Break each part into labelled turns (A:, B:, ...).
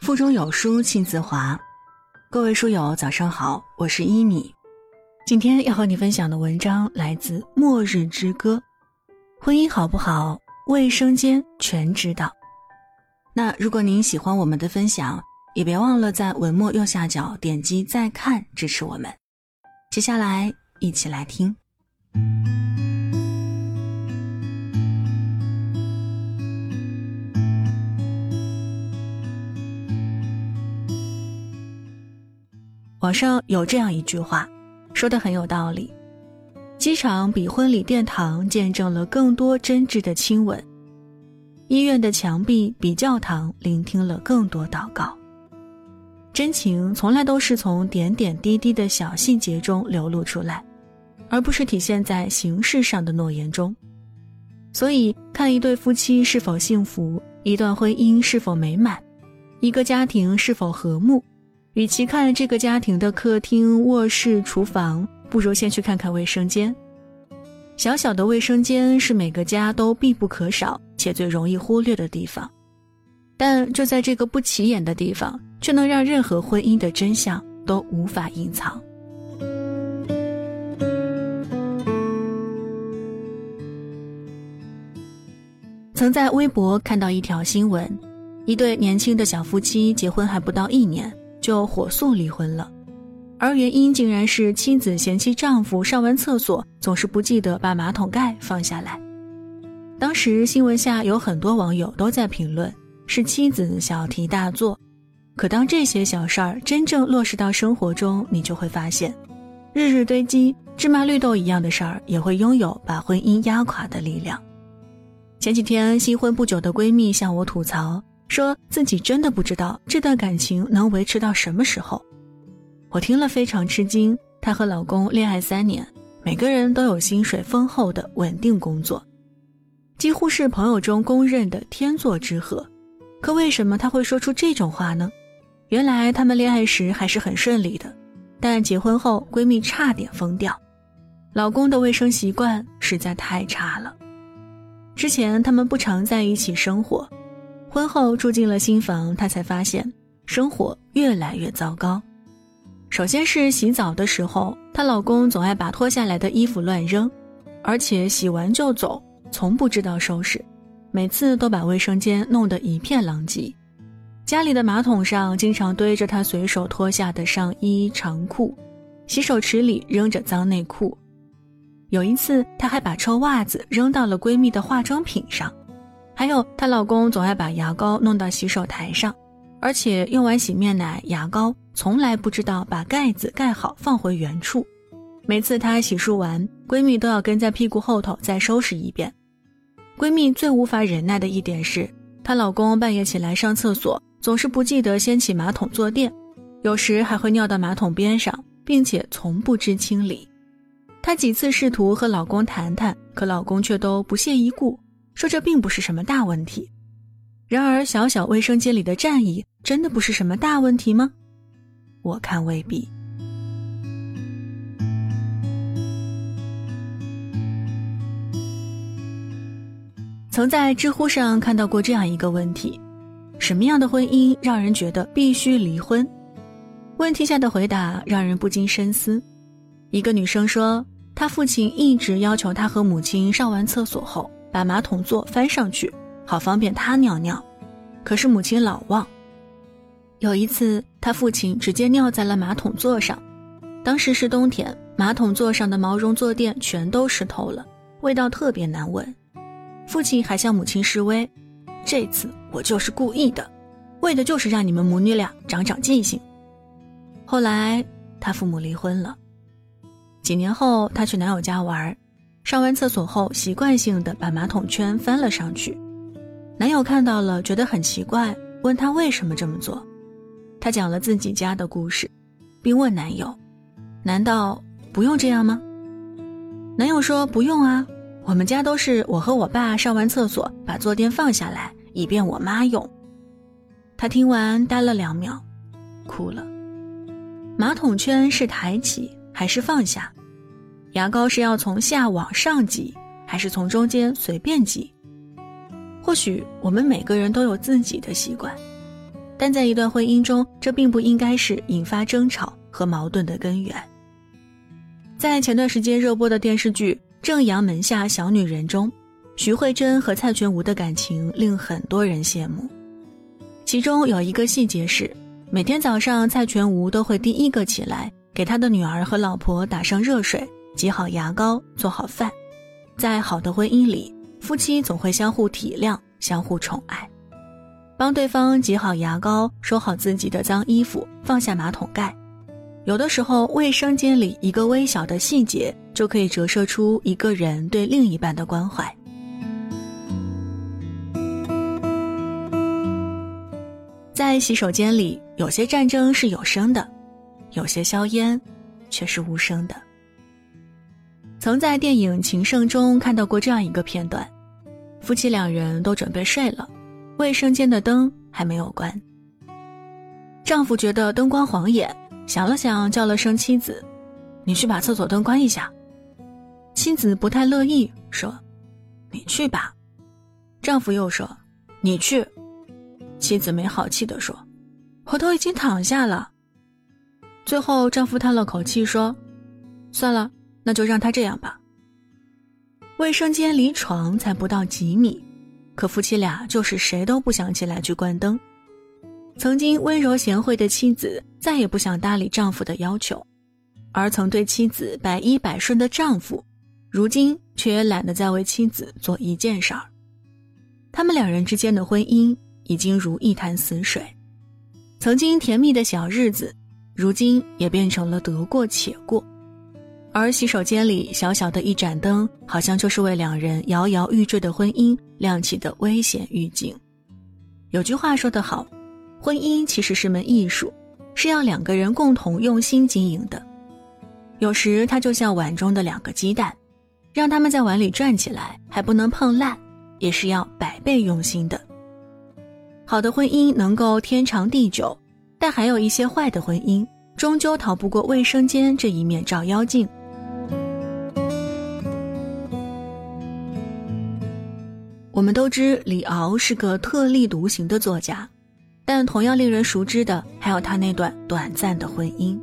A: 腹中有书气自华，各位书友早上好，我是伊米。今天要和你分享的文章来自《末日之歌》，婚姻好不好，卫生间全知道。那如果您喜欢我们的分享，也别忘了在文末右下角点击再看支持我们。接下来一起来听。网上有这样一句话，说的很有道理：机场比婚礼殿堂见证了更多真挚的亲吻；医院的墙壁比教堂聆听了更多祷告。真情从来都是从点点滴滴的小细节中流露出来，而不是体现在形式上的诺言中。所以，看一对夫妻是否幸福，一段婚姻是否美满，一个家庭是否和睦。与其看这个家庭的客厅、卧室、厨房，不如先去看看卫生间。小小的卫生间是每个家都必不可少且最容易忽略的地方，但就在这个不起眼的地方，却能让任何婚姻的真相都无法隐藏。曾在微博看到一条新闻，一对年轻的小夫妻结婚还不到一年。就火速离婚了，而原因竟然是妻子嫌弃丈夫上完厕所总是不记得把马桶盖放下来。当时新闻下有很多网友都在评论是妻子小题大做，可当这些小事儿真正落实到生活中，你就会发现，日日堆积芝麻绿豆一样的事儿也会拥有把婚姻压垮的力量。前几天新婚不久的闺蜜向我吐槽。说自己真的不知道这段感情能维持到什么时候，我听了非常吃惊。她和老公恋爱三年，每个人都有薪水丰厚的稳定工作，几乎是朋友中公认的天作之合。可为什么她会说出这种话呢？原来他们恋爱时还是很顺利的，但结婚后闺蜜差点疯掉，老公的卫生习惯实在太差了。之前他们不常在一起生活。婚后住进了新房，她才发现生活越来越糟糕。首先是洗澡的时候，她老公总爱把脱下来的衣服乱扔，而且洗完就走，从不知道收拾，每次都把卫生间弄得一片狼藉。家里的马桶上经常堆着她随手脱下的上衣长裤，洗手池里扔着脏内裤。有一次，她还把臭袜子扔到了闺蜜的化妆品上。还有，她老公总爱把牙膏弄到洗手台上，而且用完洗面奶、牙膏，从来不知道把盖子盖好放回原处。每次她洗漱完，闺蜜都要跟在屁股后头再收拾一遍。闺蜜最无法忍耐的一点是，她老公半夜起来上厕所，总是不记得掀起马桶坐垫，有时还会尿到马桶边上，并且从不知清理。她几次试图和老公谈谈，可老公却都不屑一顾。说这并不是什么大问题，然而小小卫生间里的战役真的不是什么大问题吗？我看未必。曾在知乎上看到过这样一个问题：什么样的婚姻让人觉得必须离婚？问题下的回答让人不禁深思。一个女生说，她父亲一直要求她和母亲上完厕所后。把马桶座翻上去，好方便他尿尿。可是母亲老忘。有一次，他父亲直接尿在了马桶座上。当时是冬天，马桶座上的毛绒坐垫全都湿透了，味道特别难闻。父亲还向母亲示威：“这次我就是故意的，为的就是让你们母女俩长长记性。”后来，他父母离婚了。几年后，他去男友家玩。上完厕所后，习惯性的把马桶圈翻了上去。男友看到了，觉得很奇怪，问他为什么这么做。他讲了自己家的故事，并问男友：“难道不用这样吗？”男友说：“不用啊，我们家都是我和我爸上完厕所把坐垫放下来，以便我妈用。”他听完呆了两秒，哭了。马桶圈是抬起还是放下？牙膏是要从下往上挤，还是从中间随便挤？或许我们每个人都有自己的习惯，但在一段婚姻中，这并不应该是引发争吵和矛盾的根源。在前段时间热播的电视剧《正阳门下小女人》中，徐慧珍和蔡全无的感情令很多人羡慕。其中有一个细节是，每天早上蔡全无都会第一个起来，给他的女儿和老婆打上热水，挤好牙膏，做好饭。在好的婚姻里。夫妻总会相互体谅、相互宠爱，帮对方挤好牙膏，收好自己的脏衣服，放下马桶盖。有的时候，卫生间里一个微小的细节，就可以折射出一个人对另一半的关怀。在洗手间里，有些战争是有声的，有些硝烟却是无声的。曾在电影《情圣》中看到过这样一个片段：夫妻两人都准备睡了，卫生间的灯还没有关。丈夫觉得灯光晃眼，想了想，叫了声妻子：“你去把厕所灯关一下。”妻子不太乐意，说：“你去吧。”丈夫又说：“你去。”妻子没好气地说：“我都已经躺下了。”最后，丈夫叹了口气说：“算了。”那就让他这样吧。卫生间离床才不到几米，可夫妻俩就是谁都不想起来去关灯。曾经温柔贤惠的妻子再也不想搭理丈夫的要求，而曾对妻子百依百顺的丈夫，如今却也懒得再为妻子做一件事儿。他们两人之间的婚姻已经如一潭死水，曾经甜蜜的小日子，如今也变成了得过且过。而洗手间里小小的一盏灯，好像就是为两人摇摇欲坠的婚姻亮起的危险预警。有句话说得好，婚姻其实是门艺术，是要两个人共同用心经营的。有时它就像碗中的两个鸡蛋，让他们在碗里转起来还不能碰烂，也是要百倍用心的。好的婚姻能够天长地久，但还有一些坏的婚姻，终究逃不过卫生间这一面照妖镜。我们都知李敖是个特立独行的作家，但同样令人熟知的还有他那段短暂的婚姻。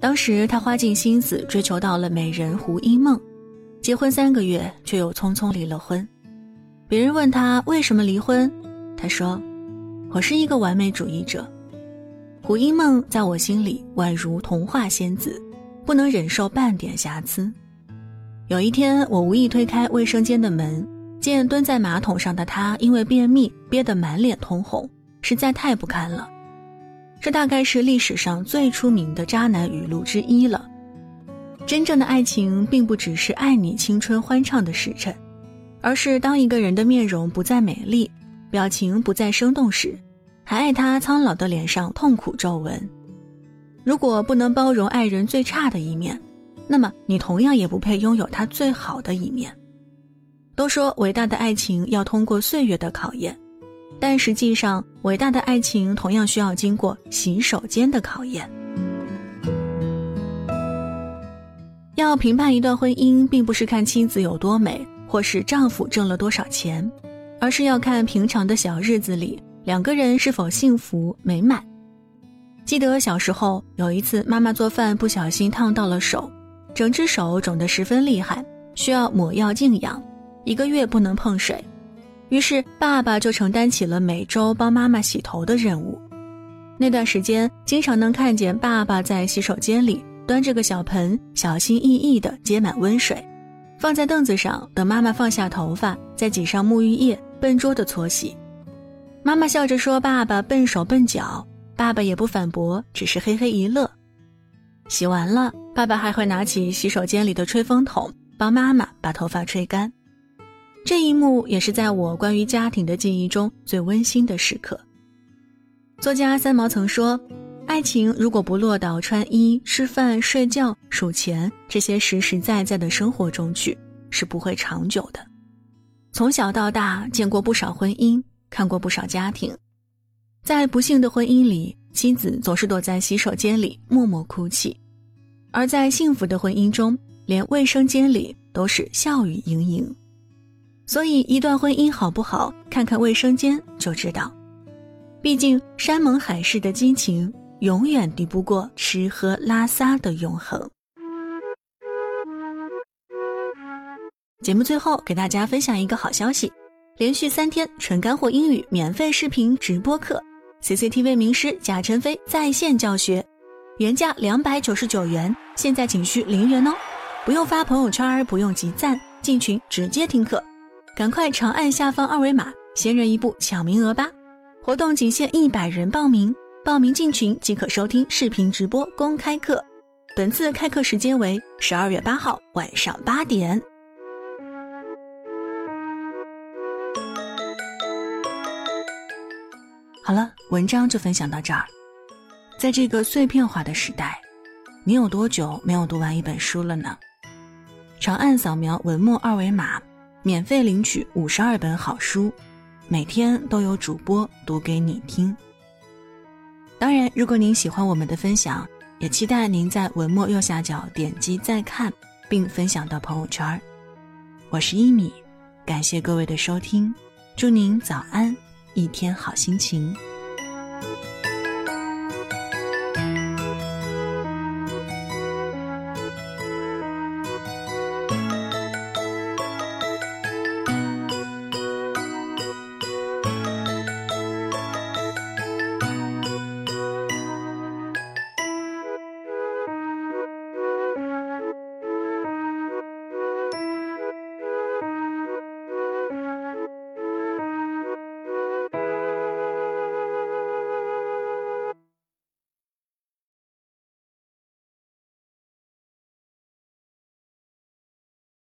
A: 当时他花尽心思追求到了美人胡因梦，结婚三个月却又匆匆离了婚。别人问他为什么离婚，他说：“我是一个完美主义者，胡因梦在我心里宛如童话仙子，不能忍受半点瑕疵。”有一天，我无意推开卫生间的门。见蹲在马桶上的他，因为便秘憋得满脸通红，实在太不堪了。这大概是历史上最出名的渣男语录之一了。真正的爱情，并不只是爱你青春欢畅的时辰，而是当一个人的面容不再美丽，表情不再生动时，还爱他苍老的脸上痛苦皱纹。如果不能包容爱人最差的一面，那么你同样也不配拥有他最好的一面。都说伟大的爱情要通过岁月的考验，但实际上，伟大的爱情同样需要经过洗手间的考验。要评判一段婚姻，并不是看妻子有多美，或是丈夫挣了多少钱，而是要看平常的小日子里两个人是否幸福美满。记得小时候有一次，妈妈做饭不小心烫到了手，整只手肿得十分厉害，需要抹药静养。一个月不能碰水，于是爸爸就承担起了每周帮妈妈洗头的任务。那段时间，经常能看见爸爸在洗手间里端着个小盆，小心翼翼地接满温水，放在凳子上，等妈妈放下头发，再挤上沐浴液，笨拙地搓洗。妈妈笑着说：“爸爸笨手笨脚。”爸爸也不反驳，只是嘿嘿一乐。洗完了，爸爸还会拿起洗手间里的吹风筒，帮妈妈把头发吹干。这一幕也是在我关于家庭的记忆中最温馨的时刻。作家三毛曾说：“爱情如果不落到穿衣、吃饭、睡觉、数钱这些实实在在的生活中去，是不会长久的。”从小到大，见过不少婚姻，看过不少家庭，在不幸的婚姻里，妻子总是躲在洗手间里默默哭泣；而在幸福的婚姻中，连卫生间里都是笑语盈盈。所以一段婚姻好不好，看看卫生间就知道。毕竟山盟海誓的激情，永远敌不过吃喝拉撒的永恒。节目最后给大家分享一个好消息：连续三天纯干货英语免费视频直播课，CCTV 名师贾晨飞在线教学，原价两百九十九元，现在仅需零元哦！不用发朋友圈，不用集赞，进群直接听课，赶快长按下方二维码，先人一步抢名额吧！活动仅限一百人报名，报名进群即可收听视频直播公开课。本次开课时间为十二月八号晚上八点。好了，文章就分享到这儿。在这个碎片化的时代，你有多久没有读完一本书了呢？长按扫描文末二维码，免费领取五十二本好书，每天都有主播读给你听。当然，如果您喜欢我们的分享，也期待您在文末右下角点击再看，并分享到朋友圈。我是一米，感谢各位的收听，祝您早安。一天好心情。